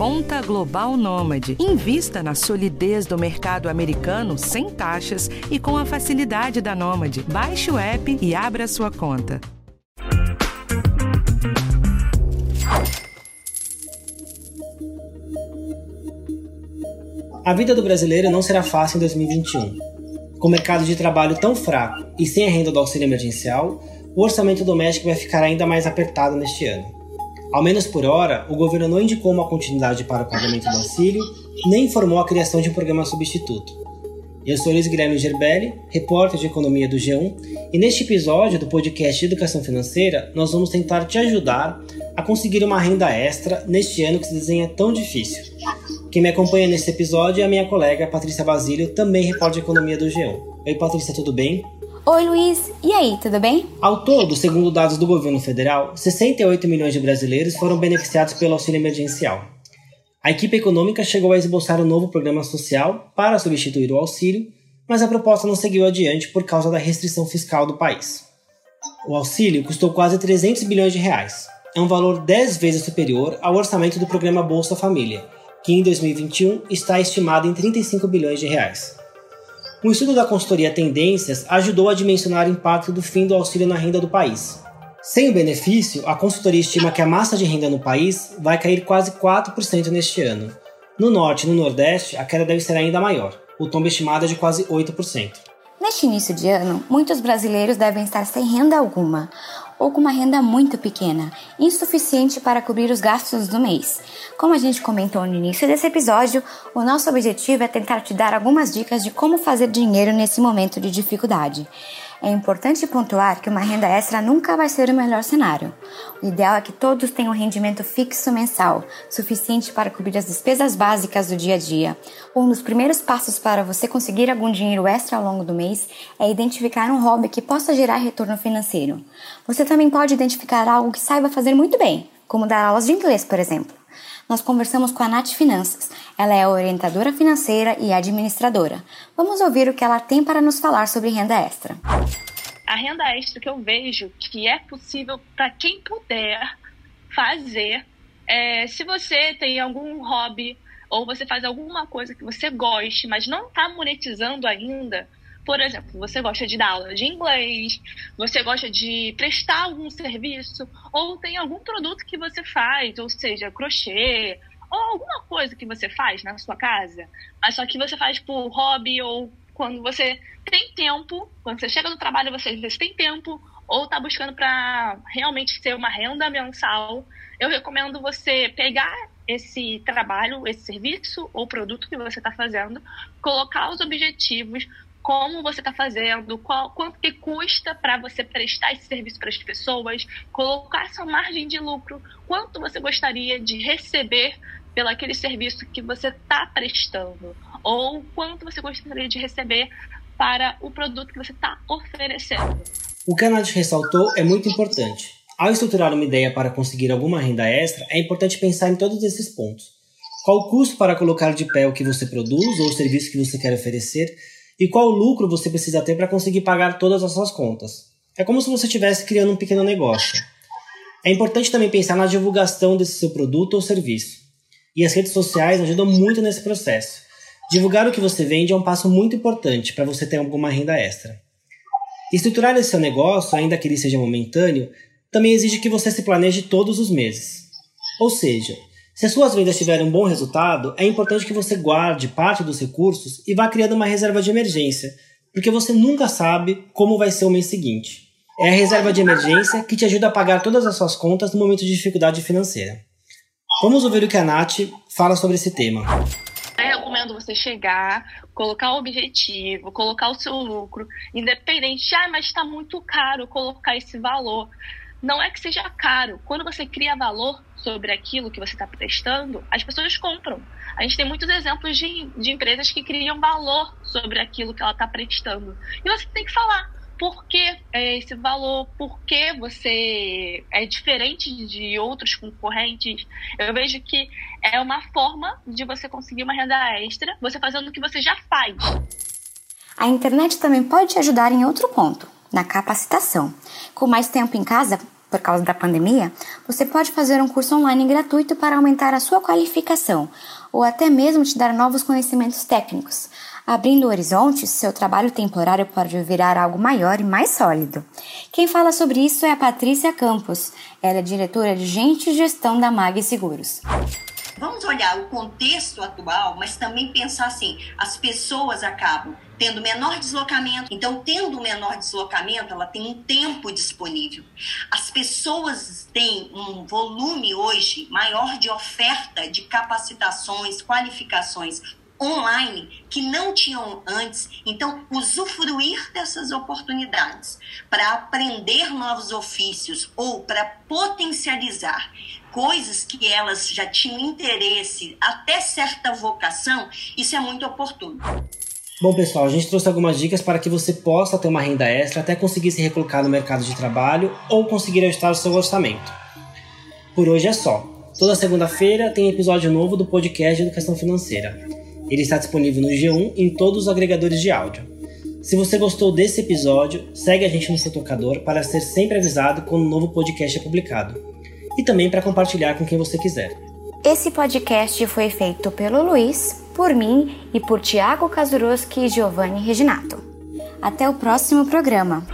Conta Global Nômade. Invista na solidez do mercado americano sem taxas e com a facilidade da Nômade. Baixe o app e abra sua conta. A vida do brasileiro não será fácil em 2021. Com o mercado de trabalho tão fraco e sem a renda do auxílio emergencial, o orçamento doméstico vai ficar ainda mais apertado neste ano. Ao menos por hora, o governo não indicou uma continuidade para o pagamento do auxílio, nem informou a criação de um programa substituto. Eu sou Luiz Guilherme Gerbelli, repórter de economia do G1, e neste episódio do podcast Educação Financeira, nós vamos tentar te ajudar a conseguir uma renda extra neste ano que se desenha tão difícil. Quem me acompanha nesse episódio é a minha colega Patrícia Basílio, também repórter de economia do G1. Oi Patrícia, tudo bem? Oi, Luiz. E aí, tudo bem? Ao todo, segundo dados do governo federal, 68 milhões de brasileiros foram beneficiados pelo auxílio emergencial. A equipe econômica chegou a esboçar um novo programa social para substituir o auxílio, mas a proposta não seguiu adiante por causa da restrição fiscal do país. O auxílio custou quase 300 bilhões de reais. É um valor 10 vezes superior ao orçamento do programa Bolsa Família, que em 2021 está estimado em 35 bilhões de reais. Um estudo da consultoria Tendências ajudou a dimensionar o impacto do fim do auxílio na renda do país. Sem o benefício, a consultoria estima que a massa de renda no país vai cair quase 4% neste ano. No norte e no nordeste, a queda deve ser ainda maior. O tombo estimado é de quase 8%. Neste início de ano, muitos brasileiros devem estar sem renda alguma ou com uma renda muito pequena, insuficiente para cobrir os gastos do mês. Como a gente comentou no início desse episódio, o nosso objetivo é tentar te dar algumas dicas de como fazer dinheiro nesse momento de dificuldade. É importante pontuar que uma renda extra nunca vai ser o melhor cenário. O ideal é que todos tenham um rendimento fixo mensal, suficiente para cobrir as despesas básicas do dia a dia. Um dos primeiros passos para você conseguir algum dinheiro extra ao longo do mês é identificar um hobby que possa gerar retorno financeiro. Você também pode identificar algo que saiba fazer muito bem, como dar aulas de inglês, por exemplo nós conversamos com a Nath Finanças. Ela é orientadora financeira e administradora. Vamos ouvir o que ela tem para nos falar sobre renda extra. A renda extra que eu vejo que é possível para quem puder fazer, é, se você tem algum hobby ou você faz alguma coisa que você goste, mas não está monetizando ainda, por exemplo, você gosta de dar aula de inglês, você gosta de prestar algum serviço, ou tem algum produto que você faz, ou seja, crochê, ou alguma coisa que você faz na sua casa, mas só que você faz por hobby ou quando você tem tempo, quando você chega do trabalho, você vezes tem tempo, ou está buscando para realmente ter uma renda mensal, eu recomendo você pegar esse trabalho, esse serviço ou produto que você está fazendo, colocar os objetivos, como você está fazendo, qual, quanto que custa para você prestar esse serviço para as pessoas, colocar essa margem de lucro, quanto você gostaria de receber pelo aquele serviço que você está prestando, ou quanto você gostaria de receber para o produto que você está oferecendo. O que a Nath ressaltou é muito importante. Ao estruturar uma ideia para conseguir alguma renda extra, é importante pensar em todos esses pontos. Qual o custo para colocar de pé o que você produz ou o serviço que você quer oferecer e qual lucro você precisa ter para conseguir pagar todas as suas contas. É como se você estivesse criando um pequeno negócio. É importante também pensar na divulgação desse seu produto ou serviço. E as redes sociais ajudam muito nesse processo. Divulgar o que você vende é um passo muito importante para você ter alguma renda extra. Estruturar esse seu negócio, ainda que ele seja momentâneo, também exige que você se planeje todos os meses. Ou seja, se as suas vendas tiverem um bom resultado, é importante que você guarde parte dos recursos e vá criando uma reserva de emergência, porque você nunca sabe como vai ser o mês seguinte. É a reserva de emergência que te ajuda a pagar todas as suas contas no momento de dificuldade financeira. Vamos ouvir o que a Nath fala sobre esse tema. Eu recomendo você chegar, colocar o objetivo, colocar o seu lucro, independente, ah, mas está muito caro colocar esse valor não é que seja caro. Quando você cria valor sobre aquilo que você está prestando, as pessoas compram. A gente tem muitos exemplos de, de empresas que criam valor sobre aquilo que ela está prestando. E você tem que falar por que é esse valor, por que você é diferente de outros concorrentes. Eu vejo que é uma forma de você conseguir uma renda extra, você fazendo o que você já faz. A internet também pode te ajudar em outro ponto, na capacitação. Com mais tempo em casa, por causa da pandemia, você pode fazer um curso online gratuito para aumentar a sua qualificação ou até mesmo te dar novos conhecimentos técnicos. Abrindo horizontes, seu trabalho temporário pode virar algo maior e mais sólido. Quem fala sobre isso é a Patrícia Campos. Ela é diretora de Gente e Gestão da Mag Seguros. Vamos olhar o contexto atual, mas também pensar assim: as pessoas acabam tendo menor deslocamento. Então, tendo menor deslocamento, ela tem um tempo disponível. As pessoas têm um volume hoje maior de oferta de capacitações, qualificações online que não tinham antes. Então, usufruir dessas oportunidades para aprender novos ofícios ou para potencializar coisas que elas já tinham interesse, até certa vocação, isso é muito oportuno. Bom, pessoal, a gente trouxe algumas dicas para que você possa ter uma renda extra até conseguir se recolocar no mercado de trabalho ou conseguir ajustar o seu orçamento. Por hoje é só. Toda segunda-feira tem episódio novo do podcast Educação Financeira. Ele está disponível no G1 em todos os agregadores de áudio. Se você gostou desse episódio, segue a gente no seu tocador para ser sempre avisado quando um novo podcast é publicado. E também para compartilhar com quem você quiser. Esse podcast foi feito pelo Luiz, por mim e por Tiago Kazuroski e Giovanni Reginato. Até o próximo programa.